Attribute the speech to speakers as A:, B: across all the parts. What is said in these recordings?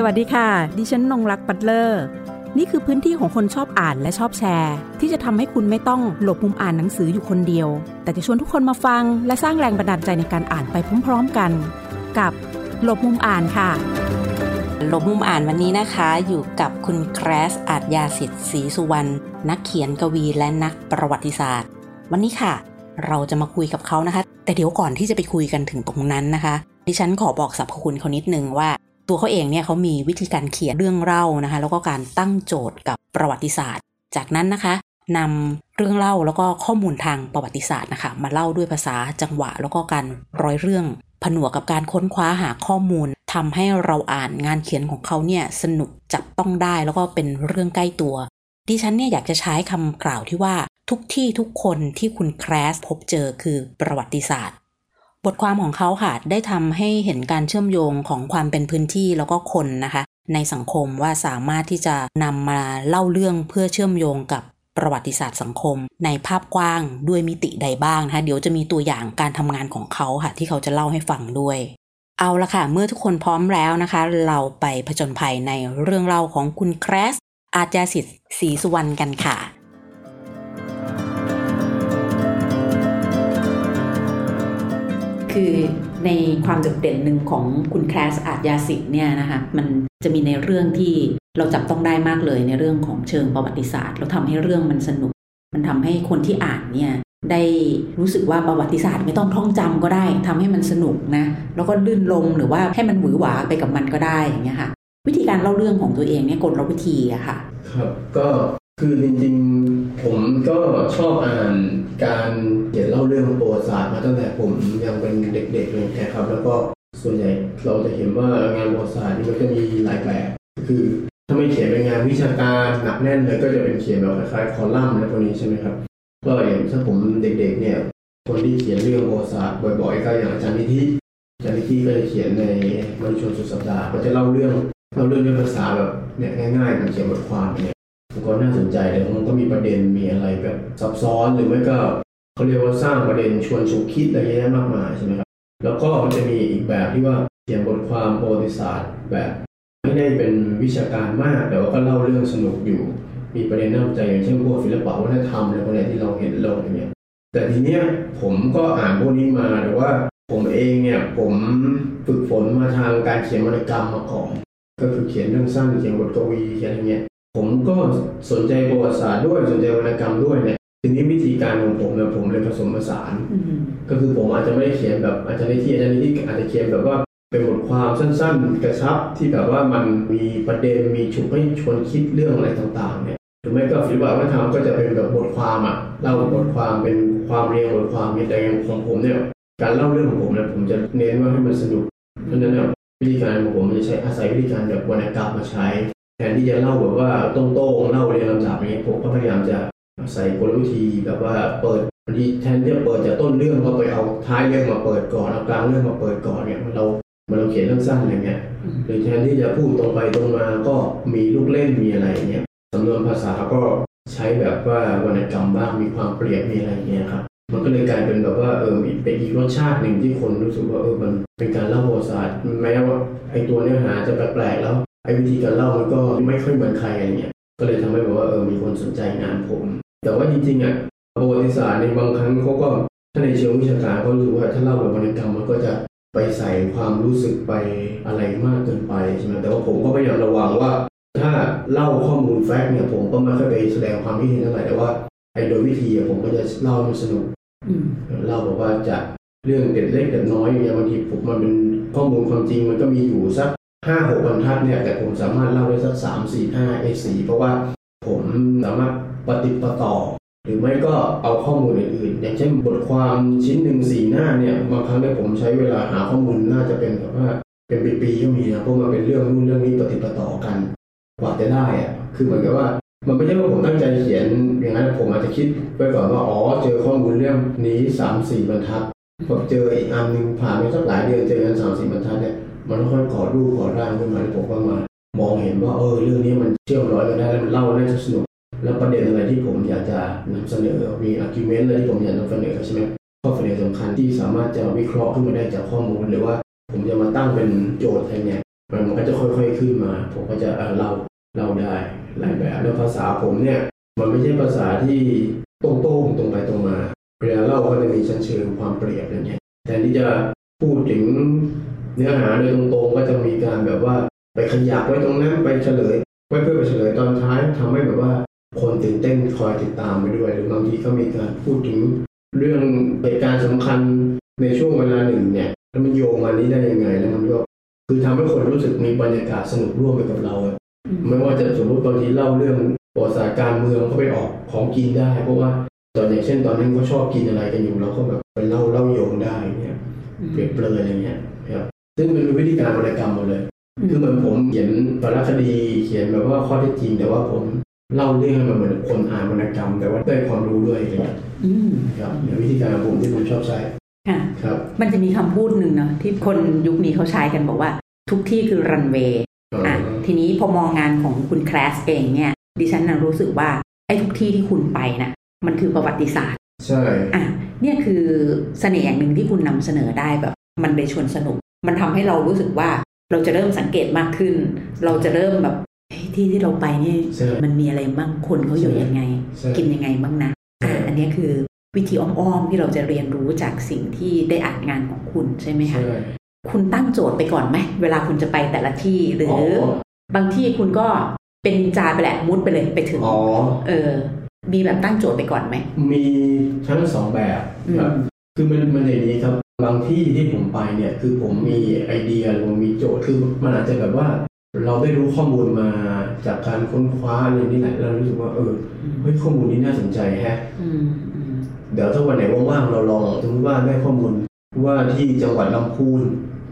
A: สวัสดีค่ะ ดิฉันนงรักปัตเลอร์ นี่คือพื้นที่ของคนชอบอ่านและชอบแชร์ ที่จะทำให้คุณไม่ต้องหลบมุมอ่านหนังสืออยู่คนเดียว แต่จะชวนทุกคนมาฟัง และสร้างแรงบันดาลใจในการอ่านไปพร้อมๆกัน กับหลบมุมอ่านค่ะ
B: หลบมุมอ่านวันนี้นะคะ อยู่กับคุณแครสอาจยาสิทธิ์ศรีสุวรรณนักเขียนกวีและนักประวัติศาสตร์ วันนี้ค่ะ เราจะมาคุยกับเขานะคะ แต่เดี๋ยวก่อนที่จะไปคุยกันถึงตรงนั้นนะคะ ดิฉันขอบอกสรรพคุณเขานิดนึงว่า ตัวเขาเองเนี่ยเขามีวิธีการเขียนเรื่องเล่านะคะ แล้วก็การตั้งโจทย์กับประวัติศาสตร์ จากนั้นนะคะนำเรื่องเล่าแล้วก็ข้อมูลทางประวัติศาสตร์นะคะ มาเล่าด้วยภาษาจังหวะ แล้วก็การร้อยเรื่อง ผนวกกับการค้นคว้าหาข้อมูลทำให้เราอ่านงานเขียนของเขาเนี่ยสนุกจับต้องได้แล้วก็เป็นเรื่องใกล้ตัว ดิฉันเนี่ยอยากจะใช้คำกล่าวที่ว่าทุกที่ทุกคนที่คุณแครสพบเจอคือประวัติศาสตร์ บทความของเขาค่ะได้ทำให้เห็นการเชื่อมโยงของความเป็นพื้นที่แล้วก็คนนะคะ ในสังคมว่าสามารถที่จะนำมาเล่าเรื่องเพื่อเชื่อมโยงกับประวัติศาสตร์สังคม ในภาพกว้างด้วยมิติใดบ้างนะคะเดี๋ยวจะมีตัวอย่างการทำงานของเขาค่ะ ที่เขาจะเล่าให้ฟังด้วยเอาละค่ะ เมื่อทุกคนพร้อมแล้วนะคะ เราไปผจญภัยในเรื่องเล่าของคุณแครสอาจยาสิทธิ์ศรีสุวรรณกันค่ะ คือในความโดดเด่นหนึ่งของคุณแคลสอาจยาสิทธิ์เนี่ยนะคะมันจะมีในเรื่องที่เราจับต้องได้มากเลยในเรื่องของเชิงประวัติศาสตร์แล้วทำให้เรื่องมันสนุก มันทำให้คนที่อ่านเนี่ยได้รู้สึกว่าประวัติศาสตร์ไม่ต้องท่องจำก็ได้ทำให้มันสนุกนะแล้วก็ลื่นลมหรือว่าให้มันหวือหวาไปกับมันก็ได้อย่างเงี้ยค่ะ วิธีการเล่าเรื่องของตัวเองเนี่ยกลวิธีอะค่ะ
C: ครับก็ คือจริงๆ ผมก็ชอบอ่านการเขียนเล่าเรื่องประวัติศาสตร์มาตั้งแต่ผมยังเป็นเด็กๆเลยนะครับ แล้วก็ส่วนใหญ่เราจะเห็นว่างานประวัติศาสตร์นี่มันก็มีหลายแบบ คือถ้าไม่เขียนเป็นงานวิชาการหนักแน่นเลยก็จะเป็นเขียนแบบคล้ายๆคอลัมน์อะไรพวกนี้ใช่ไหมครับก็อย่างถ้าผมเด็กๆเนี่ยคนที่เขียนเรื่องประวัติศาสตร์บ่อยๆ ก็อย่างอาจารย์นิธิอาจารย์นิธิก็จะเขียนในมนุษยชนสุดสัปดาห์ก็จะเล่าเรื่องเล่าเรื่องด้วยภาษาแบบเนี่ยง่ายๆเหมือนเขียนบทความเนี่ย ก็น่าสนใจเลยมันก็มีประเด็นมีอะไรแบบซับซ้อนหรือไม่ก็เขาเรียกว่าสร้างประเด็นชวนฉุกคิดอะไรเยอะแยะมากมายใช่ไหมครับแล้วก็มันจะมีอีกแบบที่ว่าเขียนบทความประวัติศาสตร์แบบไม่ได้เป็นวิชาการมากแต่ว่าก็เล่าเรื่องสนุกอยู่ มีประเด็นน่าสนใจอย่างเช่นพวกศิลปะวัฒนธรรมอะไรพวกนี้ที่เราเห็นโลกอย่างเงี้ยแต่ทีเนี้ยผมก็อ่านพวกนี้มาแต่ว่าผมเองเนี่ยผมฝึกฝนมาทางการเขียนวรรณกรรมมาก่อนก็คือเขียนเรื่องสั้นเขียนบทกวีเขียนอะไรเงี้ย ผมก็สนใจประวัติศาสตร์ด้วยสนใจวรรณกรรมด้วยเนี่ยทีนี้วิธีการของผมเนี่ยผมเลยผสมผสานก็คือผมอาจจะไม่ได้เขียนแบบอาจารย์ในที่อาจารย์ในที่อาจจะเขียนแบบว่าเป็นบทความสั้น ๆ กระชับที่แบบว่ามันมีประเด็นมีฉุกให้ชวนคิดเรื่องอะไรต่างๆเนี่ยหรือไม่ก็ศิลปะวัฒนธรรมก็จะเป็นแบบบทความอะเล่าบทความเป็นความเรียงบทความมีแต่อย่างของผมเนี่ยการเล่าเรื่องของผมเนี่ยผมจะเน้นว่าให้มันสนุกเพราะฉะนั้นเนี่ยวิธีการของผมจะใช้อาศัยวิธีการแบบวรรณกรรมมาใช้ แทนที่จะเล่าแบบว่าตรงๆเล่าเรียงลำดับอย่างนี้ผมก็พยายามจะอาศัยกลวิธีแบบว่าเปิดบางทีแทนที่จะเปิดจากต้นเรื่องก็ไปเอาท้ายเรื่องมาเปิดก่อนเอากลางเรื่องมาเปิดก่อนเนี่ยเราเมื่อเราเขียนเรื่องสั้นอะไรเงี้ยหรือแทนที่จะพูดตรงไปตรงมาก็มีลูกเล่นมีอะไรเงี้ยสำนวนภาษาก็ใช้แบบว่าวรรณกรรมบ้างมีความเปรียบมีอะไรเงี้ยครับมันก็เลยกลายเป็นแบบว่าเออเป็นอีกรสชาติหนึ่งที่คนรู้สึกว่าเออมันเป็นการเล่าประวัติศาสตร์แม้ว่าไอตัวเนื้อหาจะแปลกๆแล้ว วิธีการเล่ามันก็ไม่ค่อยเหมือนใครอะไรเงี้ยก็เลยทำให้แบบว่าเออมีคนสนใจงานผม แต่ว่าจริงๆอะประวัติศาสตร์ในบางครั้งเขาก็ถ้าในเชิงวิชาการเขารู้ว่าถ้าเล่าแบบวรรณกรรมมันก็จะไปใส่ความรู้สึกไปอะไรมากเกินไปใช่ไหมแต่ว่าผมก็พยายามระวังว่า ถ้าเล่าข้อมูลแฟกต์เนี่ยผมก็ไม่ค่อยไปแสดงความคิดเห็นเท่าไหร่แต่ว่าไอ้โดยวิธีอะผมก็จะเล่าให้มันสนุกเล่าบอกว่าจากเรื่องเด็ดเล็กเด็ดน้อยอย่างบางทีผมมันเป็นข้อมูลความจริงมันก็มีอยู่สัก ห้าหกบรรทัดเนี่ยแต่ผมสามารถเล่าได้สักสามสี่ห้าเอสี่เพราะว่าผมสามารถปฏิปต่อ หรือไม่ก็เอาข้อมูลอื่นๆอย่างเช่นบทความชิ้นหนึ่งสี่หน้าเนี่ยบางครั้งเนี่ยผมใช้เวลาหาข้อมูลน่าจะเป็นแบบว่าเป็นปีๆก็มีนะเพราะมันเป็นเรื่องนู่นเรื่องนี้ปฏิปต่อกันกว่าจะได้อะคือเหมือนกับว่ามันไม่ใช่ว่าผมตั้งใจเขียนอย่างนั้นผมอาจจะคิดไว้ก่อนว่าอ๋อเจอข้อมูลเรื่องนี้สามสี่บรรทัดพอเจออีกอันหนึ่งผ่านไปสักหลายเดือนเจอกันสามสี่บรรทัดเนี่ย มันค่อยๆก่อรูปก่อร่างขึ้นมาผมก็มามองเห็นว่าเออเรื่องนี้มันเชื่อมร้อยกันได้แล้วมันเล่าน่าจะสนุกแล้วประเด็นอะไรที่ผมอยากจะนำเสนอมีอาร์กิวเมนต์อะไรที่ผมอยากนำเสนอใช่ไหมข้อเสนอสำคัญที่สามารถจะวิเคราะห์ขึ้นมาได้จากข้อมูลหรือว่า ผมจะมาตั้งเป็นโจทย์อะไรเนี่ยมันมันก็จะค่อยๆขึ้นมา ผมก็จะเออเล่าเล่าได้หลายแบบแล้วภาษาผมเนี่ยมันไม่ใช่ภาษาที่ตรงๆตรงไปตรงมาเวลาเล่าก็จะมีชั้นเชิงความเปรียบอย่างเงี้ยแทนที่จะพูดถึง เนื้อหาโดยตรงๆก็จะมีการแบบว่าไปขยับไว้ตรงนั้นไปเฉลยไว้เพื่อไปเฉลยตอนท้ายทำให้แบบว่าคนตื่นเต้นคอยติดตามไปด้วย หรือบางทีก็มีการพูดถึงเรื่องเหตุการณ์สำคัญในช่วงเวลาหนึ่งเนี่ยแล้วมันโยงมานี้ได้ยังไงแล้วมันก็คือทำให้คนรู้สึกมีบรรยากาศสนุกร่วมไปกับเราไม่ว่าจะสมมติบางทีเล่าเรื่องประวัติศาสตร์การเมืองก็ไปออกของกินได้ เพราะว่าตอนอย่างเช่นตอนนั้นเขาชอบกินอะไรกันอยู่เราก็แบบไปเล่าเล่าโยงได้เนี่ยเปรียบเปรยอะไรเงี้ย ซึ่งมันเป็นวิธีการวรรณกรรมหมดเลย คือเหมือนผมเขียนสารคดีเขียนแบบว่าข้อเท็จจริง แต่ว่าผมเล่าเรื่องให้มันเหมือนคนอ่านวรรณกรรม แต่ว่าได้ความรู้ด้วยอะไรเงี้ย
A: อืม
C: ครับเนี่ยวิธีการของผมที่ผมชอบใช้
A: ค่ะ
C: ครับ
A: มันจะมีคำพูดหนึ่งเนาะที่คนยุคนี้เขาใช้กันบอกว่า ทุกที่คือรันเวย์อะทีนี้พอมองงานของคุณแคลสเองเนี่ยดิฉันนะรู้สึกว่าไอ้ทุกที่ที่คุณไปน่ะมันคือประวัติศาสตร์
C: ใช่
A: อะเนี่ยคือเสน่ห์อย่างหนึ่งที่คุณนำเสนอได้แบบ มันไปชวนสนุก มันทำให้เรารู้สึกว่าเราจะเริ่มสังเกตมากขึ้น เราจะเริ่มแบบเฮ้ยที่ที่เราไปนี่
C: ใช่
A: มันมีอะไรบ้างคนเขาอยู่ยังไง
C: ใช่
A: กินยังไงบ้างนะอะอันเนี้ยคือวิธีอ้อมๆที่เราจะเรียนรู้จากสิ่งที่ได้อ่านงานของคุณใช่ไหมคะ
C: ใช่
A: คุณตั้งโจทย์ไปก่อนไหมเวลาคุณจะไปแต่ละที่หรือ
C: อ๋อ
A: บางที่คุณก็เป็นนินจาไปแหละมุดไปเลยไปถึง
C: อ๋อ
A: เออ มีแบบตั้งโจทย์ไปก่อนไหม
C: มีทั้งสองแบบครับ
A: อืม
C: คือมันมันอย่างนี้ครับ บางที่ที่ผมไปเนี่ยคือผมมีไอเดียหรือผมมีโจทย์คือมันอาจจะแบบว่า เราได้รู้ข้อมูลมาจากการค้นคว้าอะไรนี่แหละเรารู้สึกว่าเออเฮ้ยข้อมูลนี้น่าสนใจแฮะ
A: อืมอืม
C: เดี๋ยวถ้าวันไหนว่างๆเราลองสมมติว่าได้ข้อมูลว่าที่จังหวัดลำพูน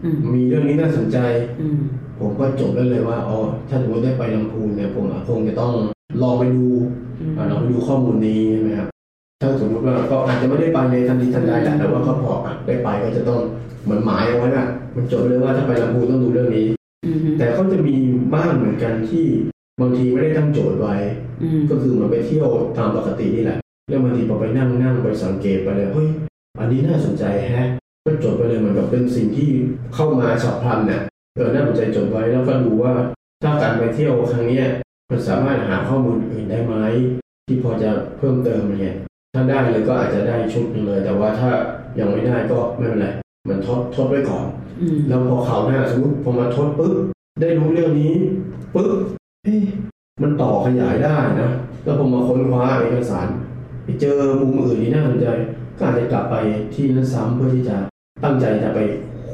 A: อืม
C: มีเรื่องนี้น่าสนใจ
A: อืม
C: ผมก็จบได้เลยว่าอ๋อถ้าสมมติได้ไปลำพูนเนี่ยผมคงจะต้องลองไปดู
A: อืม
C: อ่าลองไปดูข้อมูลนี้ใช่ไหมครับ ถ้าสมมติว่าก็อาจจะไม่ได้ไปในทันทีทันใดแหละแต่ว่าก็พออะได้ไปก็จะต้องเหมือนหมายเอาไว้ว่ามันจบเลยว่าถ้าไปลำพูนต้องดูเรื่องนี้
A: อืม
C: แต่ก็จะมีบ้างเหมือนกันที่บางทีไม่ได้ตั้งโจทย์ไว้
A: อืม
C: ก็คือเหมือนไปเที่ยวตามปกตินี่แหละ แล้วบางทีพอไปนั่งนั่งไปสังเกตไปเลยเฮ้ยอันนี้น่าสนใจแฮะก็จดไปเลยเหมือนกับเป็นสิ่งที่เข้ามาฉับพลันเนี่ยเออน่าสนใจจดไว้แล้วก็ดูว่า ถ้าการไปเที่ยวครั้งเนี้ยมันสามารถหาข้อมูลอื่นได้ไหมที่พอจะเพิ่มเติมอะไรเงี้ย ถ้าได้เลยก็อาจจะได้ชุดหนึงเลย แต่ว่าถ้ายังไม่ได้ก็ไม่เป็นไรมันทดทดไว้ก่อน
A: อืม
C: แล้วพอข่าวหน้าสมมติพอมาทดปุ๊บได้รู้เรื่องนี้ปุ๊บเอ๊ะมันต่อขยายได้นะแล้วพอมาค้นคว้าเอกสารไปเจอมุมอื่นที่น่าสนใจก็อาจจะกลับไปที่นั้นซ้ำเพื่อที่จะตั้งใจจะไป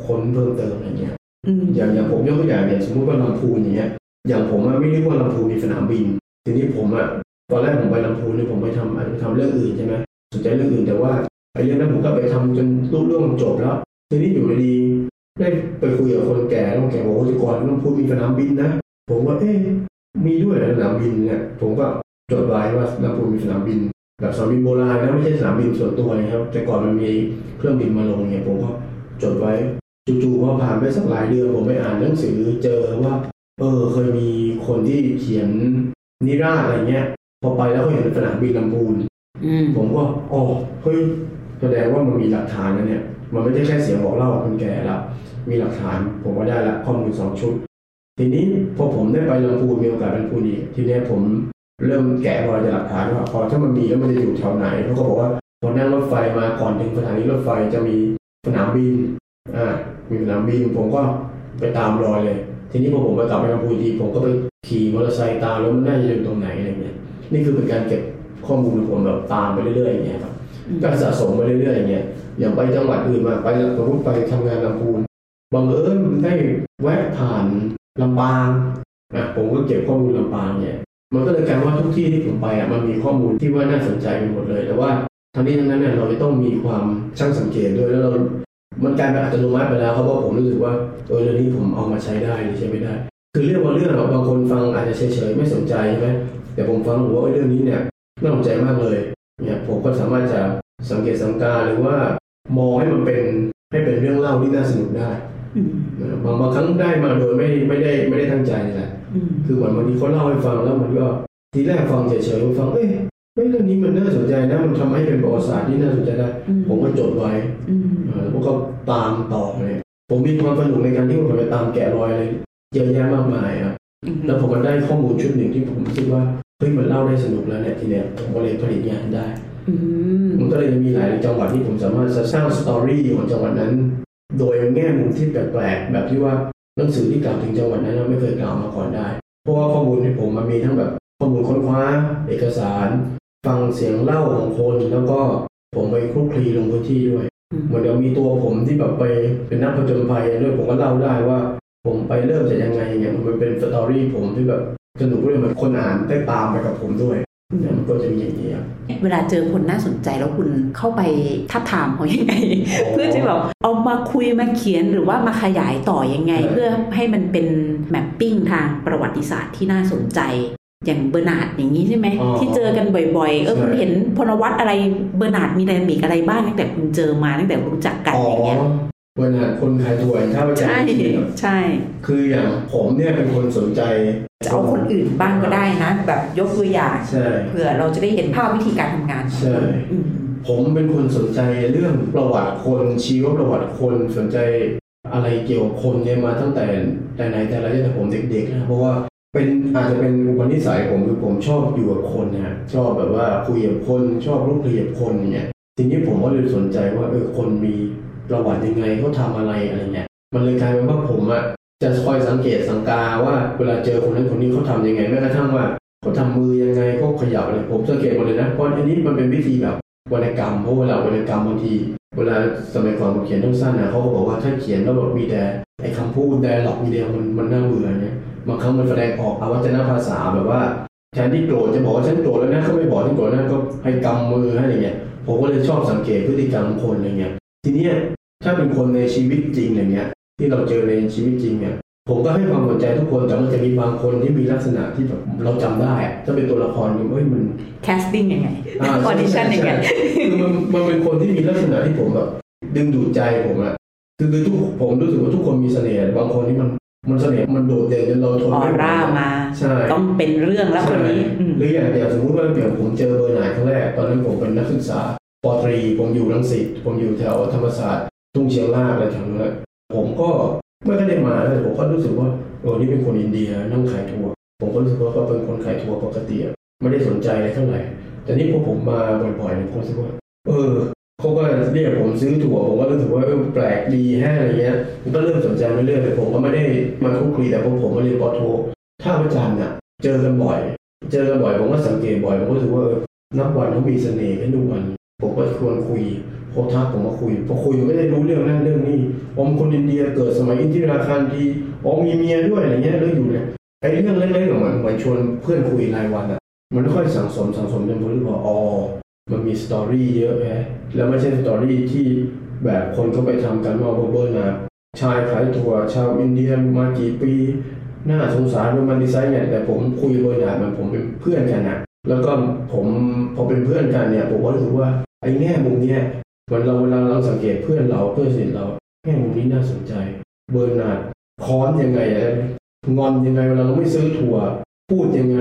C: ค้นเพิ่มเติมอะไรเงี้ย
A: อืม
C: อย่างอย่างผมยกตัวอย่างเนี่ยสมมติว่าลำพูนอย่างเงี้ยอย่างผมอะไม่รู้ว่าลำพูนมีสนามบิน ทีนี้ผมอะ ตอนแรกผมไปลำพูนเนี่ยผมไปทำอาจจะทำเรื่องอื่นใช่ไหมสนใจเรื่องอื่นแต่ว่าไอ้เรื่องนั้นผมก็ไปทำจนรุ่เรื่องมันจบแล้วทีนี้อยู่ดีได้ไปคุยกับคนแก่แล้วคนแก่บอกว่าที่ก่อนลำพูนมีสนามบินนะผมว่าเอ๊ะมีด้วยสนามบินเนี่ยผมก็จดไว้ว่าลำพูนมีสนามบินแบบสนามบินโบราณนะไม่ใช่สนามบินส่วนตัวนะครับแต่ก่อนมันมีเครื่องบินมาลงเนี่ยผมก็จดไว้จู่ๆพอผ่านไปสักหลายเดือนผมไปอ่านหนังสือเจอว่า เออเคยมีคนที่เขียนนิราศอะไรเงี้ย พอไปแล้วก็เห็นสนามบินลำพูน
A: อืม
C: ผมก็อ๋อเฮ้ยแสดงว่ามันมีหลักฐานนะเนี่ย มันไม่ใช่แค่เสียงบอกเล่าของคนแก่แล้วมีหลักฐาน ผมก็ได้ละข้อมูลสองชุด ทีนี้พอผมได้ไปลำพูนมีโอกาสไปลำพูนอีกทีเนี้ยผมเริ่มแกะรอยจากหลักฐานว่าพอถ้ามันมีแล้วมันจะอยู่แถวไหนเขาก็บอกว่าพอนั่งรถไฟมาก่อนถึงสถานีรถไฟจะมีสนามบินอ่ามีสนามบินผมก็ไปตามรอยเลย ทีนี้พอผมไปกลับไปลำพูนอีกทีผมก็ไปขี่มอเตอร์ไซค์ตามแล้วมันน่าจะอยู่ตรงไหนอะไรเงี้ย นี่คือเป็นการเก็บข้อมูลของผมแบบตามไปเรื่อยๆอย่างเงี้ยครับก็สะสมไปเรื่อยๆอย่างเงี้ยอย่างไปจังหวัดอื่นมาไปสมมติไปทำงานลำพูนบังเอิญได้แวะผ่านลำปางนะผมก็เก็บข้อมูลลำปางเนี่ยมันก็เลยกลายว่าทุกที่ที่ผมไปอะมันมีข้อมูลที่ว่าน่าสนใจไปหมดเลย แต่ว่าทั้งนี้ทั้งนั้นเนี่ยเราจะต้องมีความช่างสังเกตด้วยแล้วเรา มันกลายเป็นอัตโนมัติไปแล้วครับเพราะผมรู้สึกว่าเออเรื่องนี้ผมเอามาใช้ได้หรือใช้ไม่ได้ คือเรื่องบางเรื่องอะบางคนฟังอาจจะเฉยๆไม่สนใจใช่ไหม แต่ผมฟังผมว่าเอ้ยเรื่องนี้เนี่ยน่าสนใจมากเลยเนี่ยผมก็สามารถจะสังเกตสังการหรือว่ามองให้มันเป็นให้เป็นเรื่องเล่าที่น่าสนุกได้
A: อืม
C: นะบางบางครั้งได้มาโดยไม่ไม่ได้ไม่ได้ตั้งใจนี่แหละ
A: อืม
C: คือเหมือนบางทีเขาเล่าให้ฟังแล้วมันก็ทีแรกฟังเฉยๆฟังเอ้ยเฮ้ยเรื่องนี้มันน่าสนใจนะมันทำให้เป็นประวัติศาสตร์ที่น่าสนใจได้
A: อืม
C: ผมก็จดไว้
A: อืม
C: เออแล้วก็ตามต่อเลยผมมีความสนุกในการที่ผมไปตามแกะรอยเลยเยอะแยะมากมายครับ
A: อืม
C: แล้วผมก็ได้ข้อมูลชุดหนึ่งที่ผมคิดว่าเฮ้ยมันเล่าได้สนุกแล้วเนี่ยทีเนี้ยผมก็เลยผลิตงานได้
A: อืม
C: ผมก็เลยมีหลายจังหวัดที่ผมสามารถจะสร้างสตอรี่ของจังหวัดนั้น โดยแง่มุมที่แปลกๆแบบที่ว่าหนังสือที่กล่าวถึงจังหวัดนั้นไม่เคยกล่าวมาก่อนได้ เพราะว่าข้อมูลที่ผมมันมีทั้งแบบข้อมูลค้นคว้า เอกสาร ฟังเสียงเล่าของคนแล้วก็ผมไปคลุกคลีลงพื้นที่ด้วย
A: อืม
C: เหมือนเดี๋ยวมีตัวผมที่แบบไปเป็นนักผจญภัยด้วยผมก็เล่าได้ว่า ผมไปเริ่มจากยังไงเนี่ยมันเป็น story ผมที่แบบสนุกด้วยเหมือนคนอ่านได้ตามไปกับผมด้วยเนี่ยมันก็จะมีอย่างนี้ครับ
A: เวลาเจอคนน่าสนใจแล้วคุณเข้าไปทาบทามเขายังไง
C: อ๋อ
A: เพื่อจะแบบเอามาคุยมาเขียนหรือว่ามาขยายต่อยังไง
C: ใช่
A: เพื่อให้มันเป็น mapping ทางประวัติศาสตร์ที่น่าสนใจอย่างเบอร์นาร์ดอย่างนี้ใช่ไหม
C: อ๋อ
A: ที่เจอกันบ่อย ๆ เออ
C: ใช่
A: คุณเห็นพลวัตอะไรเบอร์นาร์ดมี dynamic อะไรบ้างตั้งแต่คุณเจอมาตั้งแต่รู้จักกัน
C: อ๋อ
A: อย่างเงี้ย
C: วันนั้นคนขายถั่วท่าพระจันทร์
A: ใช่ใช่
C: คืออย่างผมเนี่ยเป็นคนสนใจ
A: จะเอาคนอื่นบ้างก็ได้นะ แบบยกตัวอย่าง
C: ใช่
A: เผื่อเราจะได้เห็นภาพวิธีการทำงานของ
C: ใช่
A: คุณอืม
C: ผมเป็นคนสนใจเรื่องประวัติคนชีวประวัติคนสนใจอะไรเกี่ยวกับคนเนี่ยมาตั้งแต่แต่ไหนแต่ไรตั้งแต่ผมเด็กๆนะเพราะว่าเป็นอาจจะเป็นอุปนิสัยผมคือผมชอบอยู่กับคนนะฮะชอบแบบว่าคุยกับคนชอบคลุกคลีกับคนอย่างเงี้ยทีนี้ผมก็เลยสนใจว่าเออคนมี ประวัติยังไงเขาทำอะไรอะไรเงี้ยมันเลยกลายเป็นว่าผมอะจะคอยสังเกตสังกาว่าเวลาเจอคนนั้นคนนี้เขาทำยังไงแม้กระทั่งว่าเขาทำมือยังไงเขาขยับอะไรผมสังเกตหมดเลยนะเพราะอันนี้มันเป็นวิธีแบบวรรณกรรมเพราะเวลาวรรณกรรมบางที เวลาสมัยก่อนผมเขียนต้องสั้นนะเขาก็บอกว่าถ้าเขียนแล้วแบบมีแต่ไอ้คำพูดแต่หลอกมีเดียวมันมันน่าเบื่อเนี่ยบางครั้งมันแสดงออกอวัจนภาษาแบบว่าแทนที่โกรธจะบอกว่าฉันโกรธแล้วนะเขาไม่บอกฉันโกรธนะก็ให้กำมือให้อะไรเงี้ยผมก็เลยชอบสังเกตพฤติกรรมคนอะไรเงี้ย ทีเนี้ยถ้าเป็นคนในชีวิตจริงอย่างเงี้ย ที่เราเจอในชีวิตจริงเนี่ยผมก็ให้ความสนใจทุกคนแต่มันจะมีบางคนที่มีลักษณะที่แบบเราจำได้อะถ้าเป็นตัวละครเนี่ยเฮ้ยมัน
A: casting ยังไง audition ยังไง
C: ใช่คือมันมันเป็นคนที่มีลักษณะที่ผมแบบดึงดูดใจผมอะคือคือทุกผมรู้สึกว่าทุกคนมีเสน่ห์บางคนที่มันมันเสน่ห์มันโดดเด่นจนเราทน
A: ออ
C: ไม่ไหว
A: ร่ามา
C: ใช่
A: ต้องเป็นเรื่องแล้วคนนี้อืม
C: หรืออย่างอย่างสมมติว่าอย่างผมเจอเบอร์หนายครั้งแรกตอนนั้นผมเป็นนักศึกษา ปตรีผมอยู่รังสิตผมอยู่แถวธรรมศาสตร์ทุ่งเชียงรากอะไรแถวนั้นผมก็ไม่ได้มาเลยผมก็รู้สึกว่าโอ้นี่เป็นคนอินเดียนั่งขายทัวร์ผมก็รู้สึกว่าเขาเป็นคนขายทัวร์ปกติไม่ได้สนใจอะไรเท่าไหร่ แต่นี่พอผมมาบ่อยๆผมรู้สึกว่า เออเขาก็เรียกผมซื้อถั่วผมก็รู้สึกว่าเออแปลกดีแฮะอะไรเงี้ยผมก็เริ่มสนใจไปเรื่อยแต่ผมก็ไม่ได้มาคลุกคลีแต่พอผมมาเรียนป.โทท่าพระจันทร์น่ะ เจอกันบ่อย เจอกันบ่อยผมก็สังเกตบ่อยผมก็รู้สึกว่านับวันเขามีเสน่ห์กันทุกวัน ผมก็ชวนคุยพอทักผมมาคุยพอคุยมันก็ได้รู้เรื่องนั้นเรื่องนี้ผมคนอินเดียเกิดสมัยอินทิราคานธีอ๋อมีเมียด้วยอะไรเงี้ยแล้วอยู่เนี่ยไอ้เรื่องเล็กๆของมันเหมือนชวนเพื่อนคุยรายวันอะมันค่อยสั่งสมสั่งสมจนผมรู้ว่าอ๋อมันมี story เยอะแฮะแล้วไม่ใช่ story ที่แบบคนเขาไปทำกันว่าโหเบอร์นาร์ดชายขายถั่วชาวอินเดียมากี่ปีน่าสงสารมันดีไซน์เนี่ยแต่ผมคุยเบอร์นาร์ดมันผมเป็นเพื่อนกันนะแล้วก็ผมพอเป็นเพื่อนกันเนี่ยผมก็รู้สึกว่า ไอ้แง่มุมเนี้ยเหมือนเราเวลาเราสังเกตเพื่อนเราเพื่อนสนิทเราแง่มุมนี้น่าสนใจ เบอร์นาร์ดค้อนยังไงอะงอนยังไงเวลาเราไม่ซื้อถั่ว พูดยังไง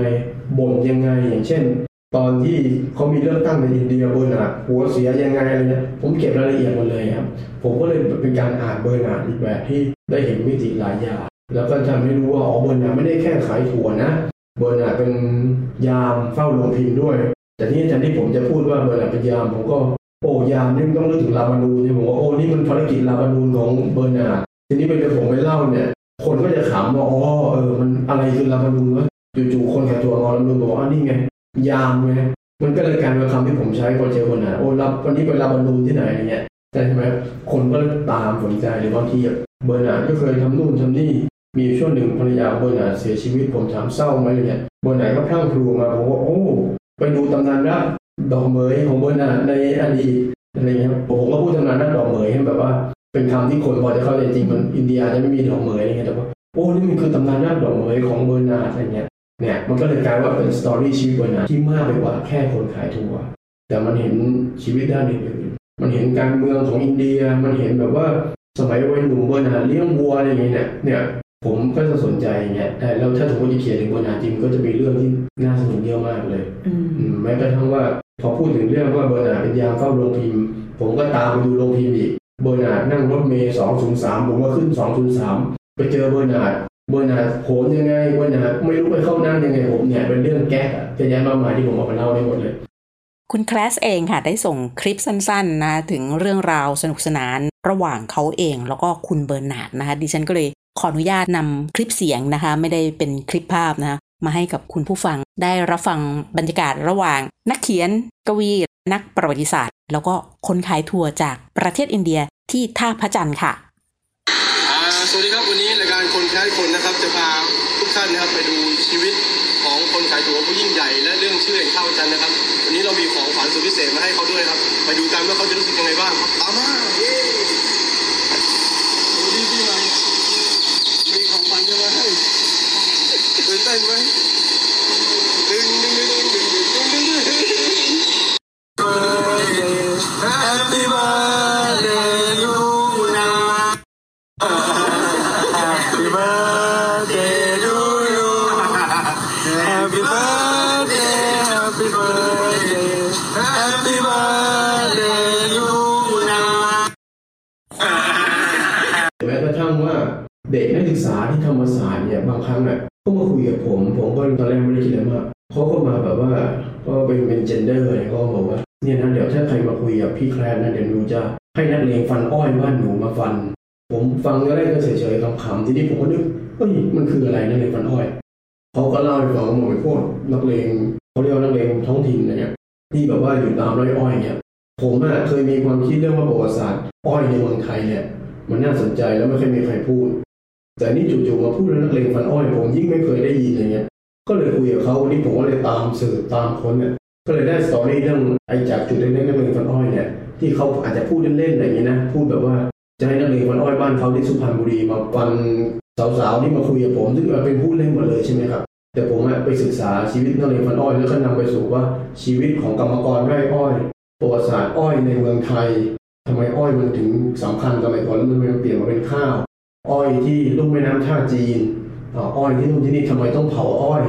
C: บ่นยังไงอย่างเช่น ตอนที่เขามีเลือกตั้งในอินเดียเบอร์นาร์ดหัวเสียยังไงอะไรเงี้ยผมเก็บรายละเอียดหมดเลยครับผมก็เลยเป็นการอ่านเบอร์นาร์ดอีกแบบที่ได้เห็นมิติหลายอย่างแล้วก็ทำให้รู้ว่าอ๋อเบอร์นาร์ดไม่ได้แค่ขายถั่วนะเบอร์นาร์ดเป็นยามเฝ้าโรงพิมพ์ด้วย แต่ที่อาจารย์ที่ผมจะพูดว่าเบอร์นาร์ดเป็นยามผมก็โอ้ยามนี่มันต้องนึกถึงลาบานูนเนี่ยผมว่าโอ้นี่มันภารกิจลาบานูนของเบอร์นาร์ดทีนี้เป็นผมไปเล่าเนี่ย คนก็จะขำว่าอ๋อเออมันอะไรคือลาบานูนวะจู่ๆคนขายถั่วงอลาบานูนบอกว่านี่ไงยามไงมันก็เลยกลายเป็นคำที่ผมใช้พอเจอคนอะโอ้รับวันนี้ไปลาบานูนที่ไหนอะไรเงี้ยใช่ไหมคนก็ตามสนใจหรือบางทีเบอร์นาก็เคยทำนู่นทำนี่มีช่วงหนึ่งภรรยาเบอร์นาเสียชีวิตผมถามเศร้าไหมอะไรเงี้ยเบอร์นาก็พลั่งพลูมาผมว่าโอ้ ไปดูตำนานรักดอกเหมยของเบอร์นาในอดีตอะไรเงี้ยผมก็พูดตำนานรักดอกเหมยให้แบบว่า เป็นคำที่คนพอจะเข้าใจจริงมันอินเดียจะไม่มีดอกเหมยอะไรเงี้ยแต่ว่าโอ้นี่มันคือตำนานรักดอกเหมยของเบอร์นาร์ดอะไรเงี้ยเนี่ยมันก็เลยกลายว่าเป็น story ชีวิตเบอร์นาร์ดที่มากไปกว่าแค่คนขายถั่วแต่มันเห็นชีวิตด้านอื่นๆมันเห็นการเมืองของอินเดียมันเห็นแบบว่าสมัยวัยหนุ่มเบอร์นาร์ดเลี้ยงวัวอะไรอย่างเงี้ยเนี่ย ผมก็จะสนใจอย่างเงี้ยแต่แล้วถ้าสมมติจะเขียนถึงเบอร์นาร์ดจริงก็จะมีเรื่องที่น่าสนุกเยอะมากเลย
A: อืม
C: อืมแม้กระทั่งว่าพอพูดถึงเรื่องว่าเบอร์นาร์ดเป็นยามเฝ้าโรงพิมพ์ ผมก็ตามไปดูโรงพิมพ์อีก เบอร์นาร์ดนั่งรถเมล์สองศูนย์สามผมก็ขึ้นสองศูนย์สามไปเจอเบอร์นาร์ดเบอร์นาร์ดโหนยังไงเบอร์นาร์ดไม่รู้ไปเข้านั่งยังไงผมเนี่ยเป็นเรื่อง gag อะเยอะแยะมากมายที่ผมเอามาเล่าได้หมดเลย
A: คุณแครสเองค่ะได้ส่งคลิปสั้นๆนะถึงเรื่องราวสนุกสนานระหว่างเขาเองแล้วก็คุณเบอร์นาร์ดนะคะดิฉันก็เลย ขออนุญาตนำคลิปเสียงนะคะ ไม่ได้เป็นคลิปภาพนะคะมาให้กับคุณผู้ฟังได้รับฟังบรรยากาศระหว่าง นักเขียน กวี นักประวัติศาสตร์ แล้วก็คนขายทัวร์จากประเทศอินเดียที่ท่าพระจันทร์ค่ะ
D: อ่าสวัสดีครับวันนี้รายการคนแค่คนนะครับจะพาทุกท่านนะครับไปดูชีวิตของคนขายตั๋วผู้ยิ่งใหญ่และเรื่องชื่อแห่งข้าวจันทร์นะครับ วันนี้เรามีของขวัญสุดพิเศษมาให้เขาด้วยครับ ไปดูกันว่าเขาจะรู้สึกยังไงบ้างครับตามมา
C: January. ฟันอ้อยบ้านหนูมาฟัน ผมฟังแรกก็เฉยๆขำๆทีนี้ผมก็นึกเฮ้ยมันคืออะไรนักเลงฟันอ้อยเขาก็เล่าให้ฟังว่ามันเป็นพวกนักเลงเขาเรียกว่านักเลงท้องถิ่นนะเนี่ยที่แบบว่าอยู่ตามไร่อ้อยเนี่ยผมอะเคยมีความคิดเรื่องว่าประวัติศาสตร์อ้อยในเมืองไทยเนี่ยมันน่าสนใจแล้วไม่เคยมีใครพูด แต่นี่จู่ๆมาพูดเรื่องนักเลงฟันอ้อยผมยิ่งไม่เคยได้ยินอะไรเงี้ยก็เลยคุยกับเขาวันนี้ผมก็เลยตามสืบตามคนเนี่ยก็เลยได้สตอรี่เรื่องไอ้จากจุดเล็กๆนักเลงฟันอ้อยเนี่ย ที่เขาอาจจะพูดเล่นๆอะไรอย่างนี้นะ พูดแบบว่าจะให้นักเลงฟันอ้อยบ้านเขาที่สุพรรณบุรีมาฟันสาวๆที่มาคุยกับผมซึ่งมันเป็นพูดเล่นหมดเลยใช่ไหมครับ แต่ผมไปศึกษาชีวิตนักเลงฟันอ้อยแล้วก็นำไปสู่ว่าชีวิตของกรรมกรไร่อ้อยประวัติศาสตร์อ้อยในเมืองไทยทำไมอ้อยมันถึงสำคัญสมัยก่อนแล้วมันเปลี่ยนมาเป็นข้าว อ้อยที่ลุ่มแม่น้ำท่าจีนอ้อยที่นู่นที่นี่ทำไมต้องเผาอ้อย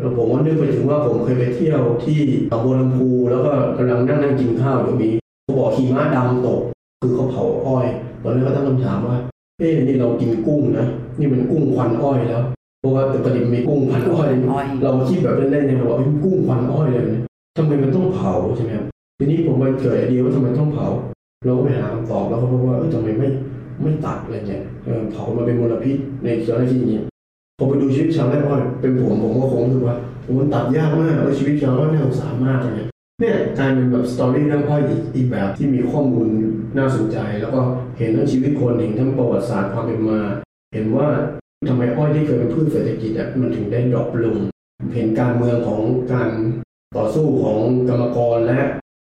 C: แล้วผมก็นึกไปถึงว่าผมเคยไปเที่ยวที่หนองบัวลำพูแล้วก็กำลังนั่งนั่งกินข้าวอยู่มี เขาบอกหิมะดำตก คือเขาเผาอ้อยตอนนั้นก็ตั้งคำถามว่าเอ๊ะนี่เรากินกุ้งนะนี่มันกุ้งควันอ้อยแล้วเพราะว่าปกติมันมีกุ้งพันอ้อย
A: อ้อย
C: เราคิดแบบเล่นๆเนี่ยเราบอกเป็นกุ้งควันอ้อยเลยเนี่ยทำไมมันต้องเผาใช่ไหมครับทีนี้ผมมันเกิดไอเดียว่าทำไมต้องเผา เราก็ไปหาคำตอบแล้วก็พบว่าเออทำไมไม่ไม่ตัดอะไรเงี้ยเออเผามาเป็นมลพิษในสถานที่นี้พอไปดูชีวิตชาวไร่อ้อยเป็นผมผมก็คงรู้สึกว่าโอ้มันตัดยากมากแล้วชีวิตชาวไร่อ้อยน่าสงสารมากเลย เนี่ยกลายเป็นแบบ story เรื่องอ้อยอีกอีกแบบที่มีข้อมูลน่าสนใจ แล้วก็เห็นทั้งชีวิตคนเห็นทั้งประวัติศาสตร์ความเป็นมา เห็นว่าทำไมอ้อยที่เคยเป็นพืชเศรษฐกิจอะมันถึงได้ drop ลง เห็นการเมืองของการต่อสู้ของกรรมกรและ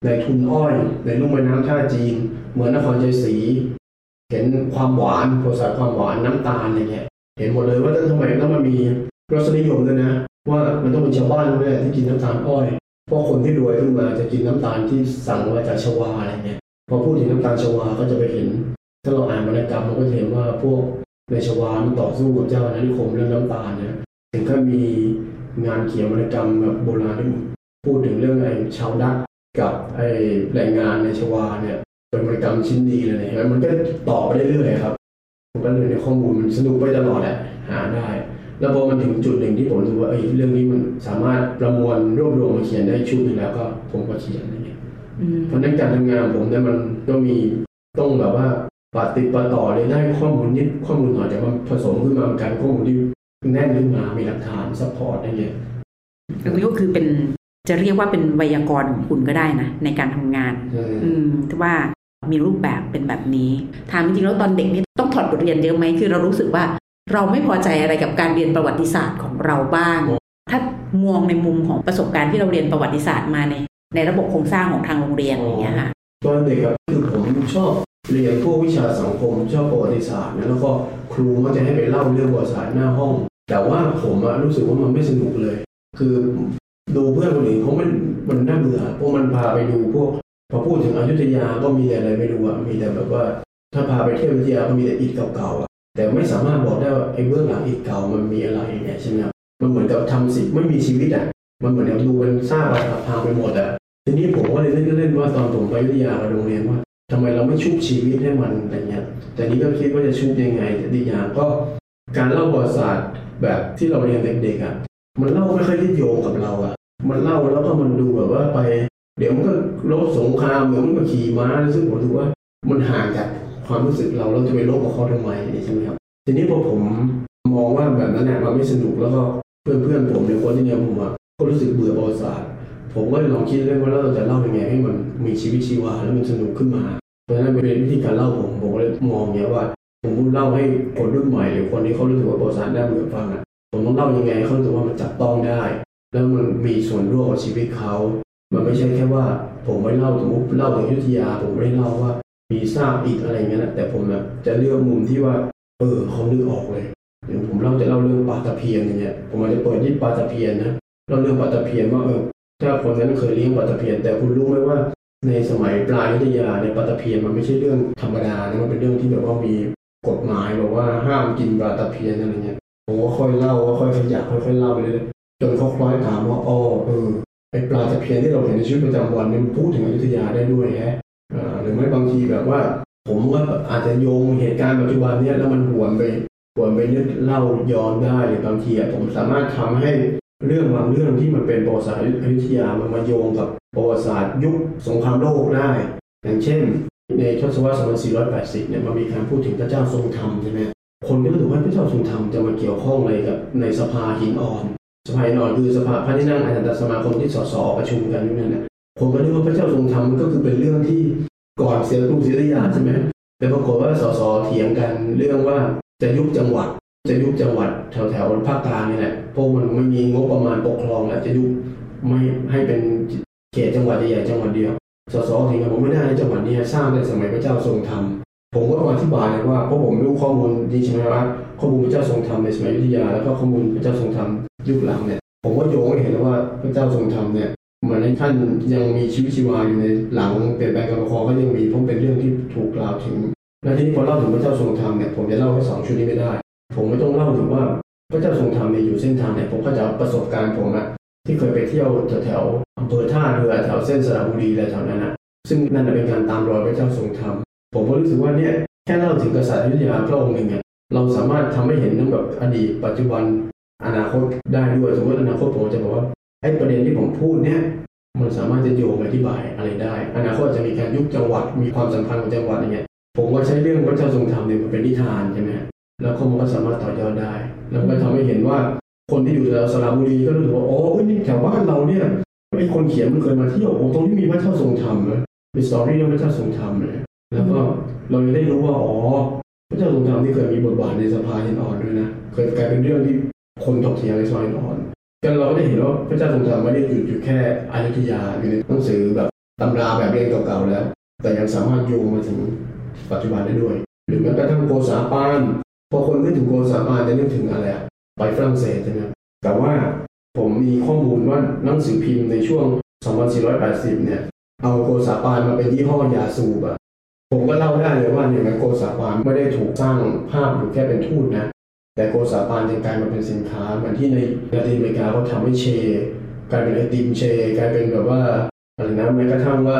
C: ในทุนอ้อย ในลุ่มแม่น้ำท่าจีน เหมือนนครชัยศรีเห็นความหวานประวัติศาความหวานน้ำตาลอะไรเงี้ยเห็นหมดเลยว่าทำไมต้องมามีรสนิยมด้วยนะ ว่ามันต้องเป็นชาวบ้านด้วยที่กินน้ำตาลอ้อย พราะคนที่รวยขึ้นมาจะกินน้ำตาลที่สั่งมาจากชวาอะไรเงี้ยพอพูดถึงน้ำตาลชวาก็จะไปเห็น ถ้าเราอ่านวรรณกรรมเราก็เห็นว่าพวกในชวามันต่อสู้กับเจ้าอาณานิคมเรื่องน้ำตาลเนี่ยถึงก็มีงานเขียนวรรณกรรมแบบโบราณที่พูดถึงเรื่องไอ้ชาวดักกับไอ้แรงงานในชวาเนี่ยเป็นวรรณกรรมชิ้นดีเลยเนี่ยมันก็ต่อไปเรื่อยๆครับผมก็เลยในข้อมูลมันสนุกไปตลอดแหละหาได้ แล้วพอมันถึงจุดหนึ่งที่ผมรู้สึกว่าเอ้ยเรื่องนี้มันสามารถประมวลรวบรวมมาเขียนได้ชุดหนึ่งแล้วก็ผมก็เขียนอะไรเงี้ย
A: อืม
C: เพราะฉะนั้นการทำงานของผมเนี่ยมันก็มีต้องแบบว่าปฏิดปะต่อเลยได้ข้อมูลนิดข้อมูลหน่อยแต่มันผสมขึ้นมาเป็นการข้อมูลที่แน่นขึ้นมามีหลักฐาน support อะไรเงี้ย
B: อันนี้ก็คือเป็นจะเรียกว่าเป็นไวยากรณ์ของคุณก็ได้นะ ในการทำงาน
C: ใช่
B: อืมแต่ว่ามีรูปแบบเป็นแบบนี้ถามจริงๆแล้วตอนเด็กนี่ต้องถอดบทเรียนเยอะไหมคือเรารู้สึกว่า เราไม่พอใจอะไรกับการเรียนประวัติศาสตร์ของเราบ้าง ถ้ามองในมุมของประสบการณ์ที่เราเรียนประวัติศาสตร์มาในในระบบโครงสร้างของทางโรงเรียนอย่างเงี้ยค่ะ
C: ตอนเด็กครับคือผมชอบเรียนพวกวิชาสังคมชอบประวัติศาสตร์นะแล้วก็ครูมักจะให้ไปเล่าเรื่องประวัติศาสตร์หน้าห้อง แต่ว่าผมอะรู้สึกว่ามันไม่สนุกเลย คือดูเพื่อนคนอื่นเขามันมันน่าเบื่อเพราะมันพาไปดูพวกพอพูดถึงอยุธยาก็มีแต่อะไรไม่รู้อะมีแต่แบบว่า ถ้าพาไปเที่ยวอยุธยาก็มีแต่อิฐเก่าๆอะ แต่ไม่สามารถบอกได้ว่าไอ้เบื้องหลังอิฐเก่ามันมีอะไรเนี่ยใช่ไหมครับมันเหมือนกับทำสิไม่มีชีวิตอะมันเหมือนกับดูเป็นซากปรักพังไปหมดอะทีนี้ผมก็เลยเล่นเล่นว่าตอนผมไปอยุธยาโรงเรียนว่าทำไมเราไม่ชุบชีวิตให้มันอะไรเงี้ย แต่นี้ก็คิดว่าจะชุบยังไงแต่ดีอย่างก็การเล่าประวัติศาสตร์แบบที่เราเรียนเด็กๆอะมันเล่าไม่ค่อยได้โยงกับเราอะ มันเล่าแล้วก็มันดูแบบว่าไป เดี๋ยวมันก็ลบสงครามเดี๋ยวมันก็ขี่ม้าซึ่งผมถือว่า มันห่างจาก ความรู้สึกเราเราจะไปลบกับเขาทำไมใช่ไหมครับทีนี้พอผมมองว่าแบบนั้นเนี่ยมันไม่สนุกแล้วก็เพื่อนๆผมในคนที่เนี่ยผมอะก็รู้สึกเบื่อประวัติศาสตร์ผมก็เลยลองคิดเรื่องว่าเราจะเล่ายังไงให้มันมีชีวิตชีวาแล้วมันสนุกขึ้นมาเพราะฉะนั้นเป็นวิธีการเล่าผมผมก็เลยมองเนี้ยว่า ผมเล่าให้คนรุ่นใหม่หรือคนที่เขารู้สึกว่าประวัติศาสตร์น่าเบื่อฟังอะผมต้องเล่ายังไงให้เขารู้สึกว่ามันจับต้องได้ แล้วมันมีส่วนร่วมกับชีวิตเขา มันไม่ใช่แค่ว่า ผมไม่เล่าถึงเล่าถึงยุทธยา ผมไม่เล่าว่า มีซากอิฐอะไรเงี้ยนะแต่ผมแบบจะเลือกมุมที่ว่า เออเขานึกออกเลยอย่างผมเล่าจะเล่าเรื่องปลาตะเพียนอย่างเงี้ยผมอาจจะเปิดที่ปลาตะเพียนนะเล่าเรื่องปลาตะเพียนว่าเออถ้าคนนั้นเคยเลี้ยงปลาตะเพียนแต่คุณรู้ไหมว่า ในสมัยปลายยุธยาเนี่ยปลาตะเพียนมันไม่ใช่เรื่องธรรมดานะมันเป็นเรื่องที่แบบว่ามีกฎหมายบอกว่าห้ามกินปลาตะเพียนอะไรเงี้ยผมก็ค่อยเล่าว่าค่อยขยับค่อยๆเล่าไปเรื่อยจนเขาคล้อยถามว่าอ๋อเออไอปลาตะเพียนที่เราเห็นในชีวิตประจำวันเนี่ยมันพูดถึงอยุธยาได้ด้วยแฮะ หรือไม่บางทีแบบว่า ผมก็อาจจะโยงเหตุการณ์ปัจจุบันเนี้ยแล้วมันหวนไปหวนไปนึกเล่าย้อนได้หรือบางทีอะผมสามารถทำให้เรื่องบางเรื่องที่มันเป็นประวัติศาสตร์อยุธยามันมาโยงกับประวัติศาสตร์ยุคสงครามโลกได้ อย่างเช่น ในทศวรรษ 2480 เนี่ยมันมีการพูดถึงพระเจ้าทรงธรรมใช่ไหมคนก็รู้สึกว่าพระเจ้าทรงธรรมจะมาเกี่ยวข้องอะไรกับในสภาหินอ่อน สภาหินอ่อนคือสภาพระที่นั่งอาจารย์สมาคมที่สสประชุมกันอยู่นั่นนะผมก็นึกว่าพระเจ้าทรงธรรมก็คือเป็นเรื่องที่ ก่อนเสียกรุงศรีอยุธยาใช่ไหมแต่ปรากฏว่าสสเถียงกันเรื่องว่าจะยุบจังหวัด จะยุบจังหวัดแถวแถวภาคกลางนี่แหละเพราะมันไม่มีงบประมาณปกครองแล้วจะยุบไม่ให้เป็นเขตจังหวัดใหญ่จังหวัดเดียวสสเถียงกันผมไม่ได้ในจังหวัดนี้สร้างในสมัยพระเจ้าทรงธรรมผมก็อธิบายเลยว่าเพราะผมรู้ข้อมูลดีใช่ไหมว่าข้อมูลพระเจ้าทรงธรรมในสมัยยุธยา แล้วก็ข้อมูลพระเจ้าทรงธรรมยุคหลังเนี่ยผมก็โยงให้เห็นแล้วว่าพระเจ้าทรงธรรมเนี่ย เหมือนในท่านยังมีชีวิตชีวาอยู่ในหลังเปลี่ยนแปลงการปกครองก็ยังมีเพราะเป็นเรื่องที่ถูกกล่าวถึงและทีนี้พอเล่าถึงพระเจ้าทรงธรรมเนี่ยผมจะเล่าให้สองชุดนี้ไม่ได้ ผมไม่ต้องเล่าถึงว่าพระเจ้าทรงธรรมเนี่ยอยู่เส้นทางไหนผมก็จะประสบการณ์ผมอะที่เคยไปเที่ยวแถวอำเภอท่าเรือแถวเส้นสระบุรีอะไรแถวนั้นนะซึ่งนั่นเป็นการตามรอยพระเจ้าทรงธรรมผมก็รู้สึกว่าเนี่ยแค่เล่าถึงกษัตริย์ยุธยาพระองค์หนึ่งเนี่ยเราสามารถทำให้เห็นทั้งแบบอดีตปัจจุบันอนาคตได้ด้วยสมมติอนาคตผมจะบอกว่า ไอ้ประเด็นที่ผมพูดเนี่ยมันสามารถจะโยงอธิบายอะไรได้ อนาคตจะมีการยุบจังหวัด มีความสำคัญของจังหวัดอย่างเงี้ย ผมก็ใช้เรื่องพระเจ้าทรงธรรมเนี่ยมันเป็นนิทานใช่ไหมแล้วคนมันก็สามารถต่อยอดได้ แล้วก็ทำให้เห็นว่าคนที่อยู่แถวสระบุรีก็รู้สึกว่าอ๋อเอ้ยนี่แถวบ้านเราเนี่ยไอ้คนเขียนมันเคยมาเที่ยวโอ้ตรงนี้มีพระเจ้าทรงธรรมนะมีสตอรี่เรื่องพระเจ้าทรงธรรมเลยแล้วก็เราจะได้รู้ว่าอ๋อพระเจ้าทรงธรรมที่เคยมีบทบาทในสภาหินอ่อนด้วยนะเคยกลายเป็นเรื่องที่คนถกเถียงในซอยหินอ่อน กันเราก็ได้เห็นว่าพระเจ้าทรงธรรมไม่ได้หยุดอยู่แค่อยุธยาอยู่ในหนังสือแบบตำราแบบเรียนเก่าๆแล้ว แต่ยังสามารถโยงมาถึงปัจจุบันได้ด้วย หรือแม้กระทั่งโกษาปานพอคนนึกถึงโกษาปานจะนึกถึงอะไรไปฝรั่งเศสใช่ไหมแต่ว่าผมมีข้อมูลว่าหนังสือพิมพ์ในช่วง 2480 เนี่ย เอาโกษาปานมาเป็นยี่ห้อยาสูบอะผมก็เล่าได้เลยว่าเนี่ยโกษาปานไม่ได้ถูกสร้างภาพอยู่แค่เป็นทูตนะ แต่โกษาปานยังกลายมาเป็นสินค้าเหมือนที่ในลาตินอเมริกาเขาทำให้เช กลายเป็นไอติมเช กลายเป็นแบบว่าอะไรนะแม้กระทั่งว่า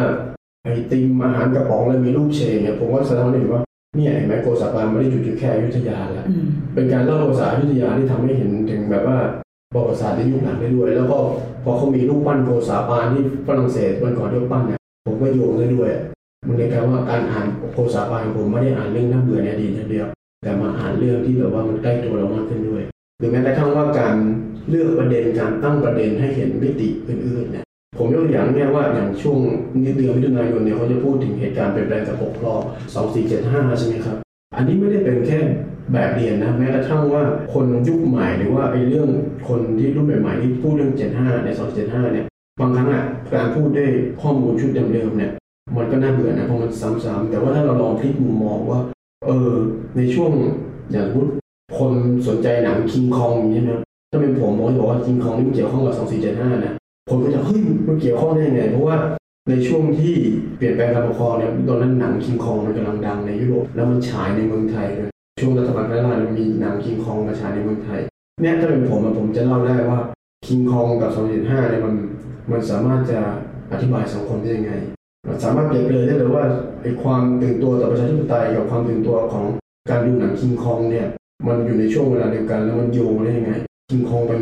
C: ไอติมอาหารกระป๋องเลยมีรูปเชเนี่ยผมว่าแสดงให้เห็นว่าเนี่ยเห็นไหมโกษาปานไม่ได้หยุดอยู่แค่อยุธยาแล้ว
A: อืม
C: เป็นการเล่าประวัติศาสตร์อยุธยาที่ทำให้เห็นถึงแบบว่าประวัติศาสตร์ในยุคหลังได้ด้วย แล้วก็พอเขามีรูปปั้นโกษาปานที่ฝรั่งเศสวันก่อนที่เขาปั้นเนี่ยผมก็โยงได้ด้วยมันเลยกลายว่าการอ่านโกษาปานผมไม่ได้อ่านเรื่องน่าเบื่อในอดีตอย่างเดียว แต่มาอ่านเรื่องที่แบบว่ามันใกล้ตัวเรามากขึ้นด้วยหรือแม้กระทั่งว่าการเลือกประเด็นการตั้งประเด็นให้เห็นมิติอื่นๆเนี่ยผมยกตัวอย่างเนี่ยว่าอย่างช่วงนิเดือนมิถุนายนเนี่ยเขาจะพูดถึงเหตุการณ์เปลี่ยนแปลงการปกรอง2475 ใช่ไหมครับ อันนี้ไม่ได้เป็นแค่แบบเรียนนะแม้กระทั่งว่าคนยุคใหม่หรือว่าไอ้เรื่องคนที่รุ่นใหม่ๆที่พูดเรื่อง 75 ใน 275 เนี่ยบางครั้งอะการพูดด้วยข้อมูลชุดเดิมๆเนี่ยมันก็น่าเบื่อนะเพราะมันซ้ำๆแต่ว่าถ้าเราลองพลิกมุมมองว่า เออ ในช่วงอย่างพุทคนสนใจหนังคิงคองอย่างนี้นะถ้าเป็นผมผมจะบอกว่าคิงคองนี่มันเกี่ยวข้องกับ2475นะคนก็จะเฮ้ยมันเกี่ยวข้องได้ยังไงเพราะว่าในช่วงที่เปลี่ยนแปลงการปกครองเนี่ยตอนนั้นหนังคิงคองมันกำลังดังในยุโรปแล้วมันฉายในเมืองไทยด้วยช่วงรัฐบาลรัฐบาลมีหนังคิงคองมาฉายในเมืองไทยเนี่ยถ้าเป็นผมผมจะเล่าได้ว่าคิงคองกับ275เจ็ดห้านี่ยมันมันสามารถจะอธิบายสังคมได้ยังไง สามารถเปรียบเลยได้เลยว่า ไอความตื่นตัวต่อประชาธิปไตยกับความตื่นตัวของการดูหนังคิงคองเนี่ยมันอยู่ในช่วงเวลาเดียวกัน แล้วมันโยงได้ยังไงคิงคองเป็น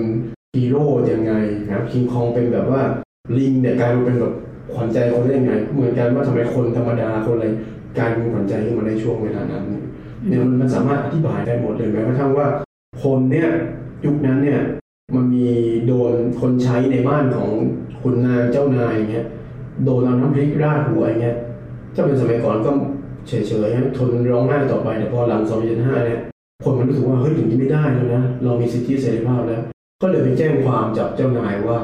C: ฮีโร่ยังไงนะครับคิงคองเป็นแบบว่าลิงเนี่ยกลายมาเป็นแบบขวัญใจคนได้ยังไง เหมือนกันว่าทำไมคนธรรมดาคนอะไรกลายเป็นขวัญใจขึ้นมาในช่วงเวลานั้นเนี่ยมันสามารถอธิบายได้หมดเลยแม้กระทั่งว่าคนเนี่ยยุคนั้นเนี่ยมันมีโดนคนใช้ในบ้านของคุณนางเจ้านายอย่างเงี้ยโดนเอาน้ำพริกราดหัวอย่างเงี้ย ถ้าเป็นสมัยก่อนก็เฉยๆทนร้องไห้ต่อไปแต่พอหลัง2075เนี่ยคนมันรู้สึกว่าเฮ้ยอย่างนี้ไม่ได้แล้วนะเรามีสิทธิเสรีภาพแล้ว ก็เลยไปแจ้งความจับเจ้านายว่า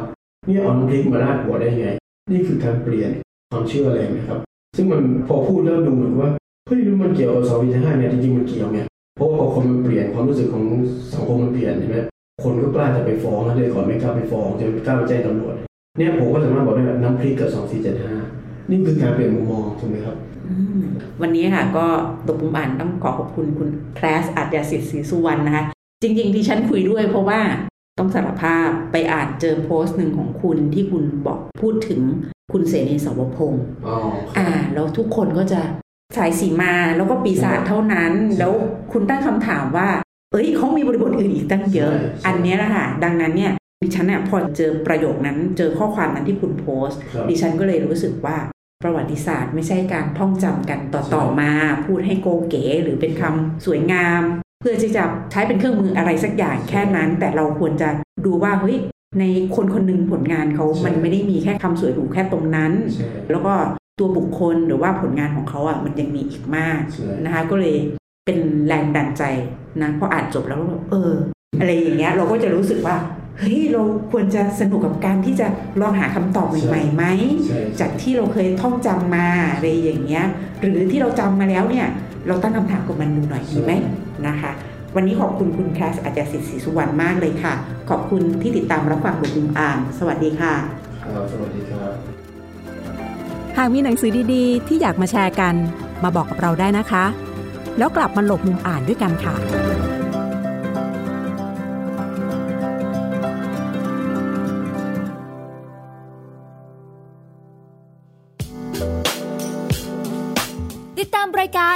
C: เนี่ยเอนพริกมาราดหัวได้ไง นี่คือการเปลี่ยนความเชื่ออะไรนะครับ ซึ่งมันพอพูดแล้วดูเหมือนว่าเฮ้ยมันเกี่ยวกับ2025เนี่ยจริงๆมันเกี่ยวไงเพราะว่าพอคนมันเปลี่ยนความรู้สึกของสังคมมันเปลี่ยนใช่ไหมคนก็กล้าจะไปฟ้องเลยก่อนไม่กล้าไปฟ้องจะไม่กล้าไปแจ้งตำรวจเนี่ยผมก็สามารถบอกได้ว่าน้ำพริกกับ2475 นี่คือการเปลี่ยนมุมมองถูกไหมครับ
A: อืมวันนี้ค่ะก็ตกปุ่มอ่านต้องขอขอบคุณคุณแคลสอัจยาสิทธิ์ศรีสุวรรณนะคะจริง ๆ ที่ฉันคุยด้วยเพราะว่าต้องสารภาพไปอ่านเจอโพสต์หนึ่งของคุณที่คุณบอกพูดถึงคุณเสนีสวพงศ์
C: อ๋อ
A: อ่า แล้วทุกคนก็จะสายสีมาแล้วก็ปีศาจเท่านั้น
C: ใช่
A: แล้วคุณตั้งคำถามว่า เอ้ยเขามีบริบทอื่นอีกตั้งเยอะ
C: ใช่ใช่
A: อันเนี้ยแหละค่ะ ดังนั้นเนี่ยดิฉันเนี่ยพอเจอประโยคนั้นเจอข้อความนั้นที่คุณโพสต์
C: ครับ
A: ดิฉันก็เลยรู้สึกว่า ประวัติศาสตร์ไม่ใช่การท่องจำกันต่อ
C: ใช่
A: ต่อมา พูดให้โกเก๋หรือเป็นคำสวยงาม เพื่อที่จะใช้เป็นเครื่องมืออะไรสักอย่างแค่นั้น แต่เราควรจะดูว่าเฮ้ยในคนคนหนึ่งผลงานเขา
C: ใช่
A: มันไม่ได้มีแค่คำสวยหรูแค่ตรงนั้น
C: ใช่
A: แล้วก็ตัวบุคคลหรือว่าผลงานของเขาอะมันยังมีอีกมาก
C: ใช่
A: นะคะก็เลยเป็นแรงดันใจนะพออ่านจบแล้วก็แบบเออ อะไรอย่างเงี้ยเราก็จะรู้สึกว่า เฮ้ยเราควรจะสนุกกับการที่จะลองหาคำตอบใหม่ๆไหม
C: ใช่
A: จากที่เราเคยท่องจำมาอะไรอย่างเงี้ยหรือที่เราจำมาแล้วเนี่ยเราตั้งคำถามกับมันดูหน่อยดีไหมนะคะวันนี้ขอบคุณคุณแคสอาจารย์สิทธิ์ศรีสุวรรณมากเลยค่ะ ขอบคุณที่ติดตามรับฟังบทมุมอ่าน สวัสดีค่ะ
C: ครับสวัสดีครับ
B: หากมีหนังสือดีๆ ที่อยากมาแชร์กัน มาบอกกับเราได้นะคะ แล้วกลับมาหลบมุมอ่านด้วยกันค่ะ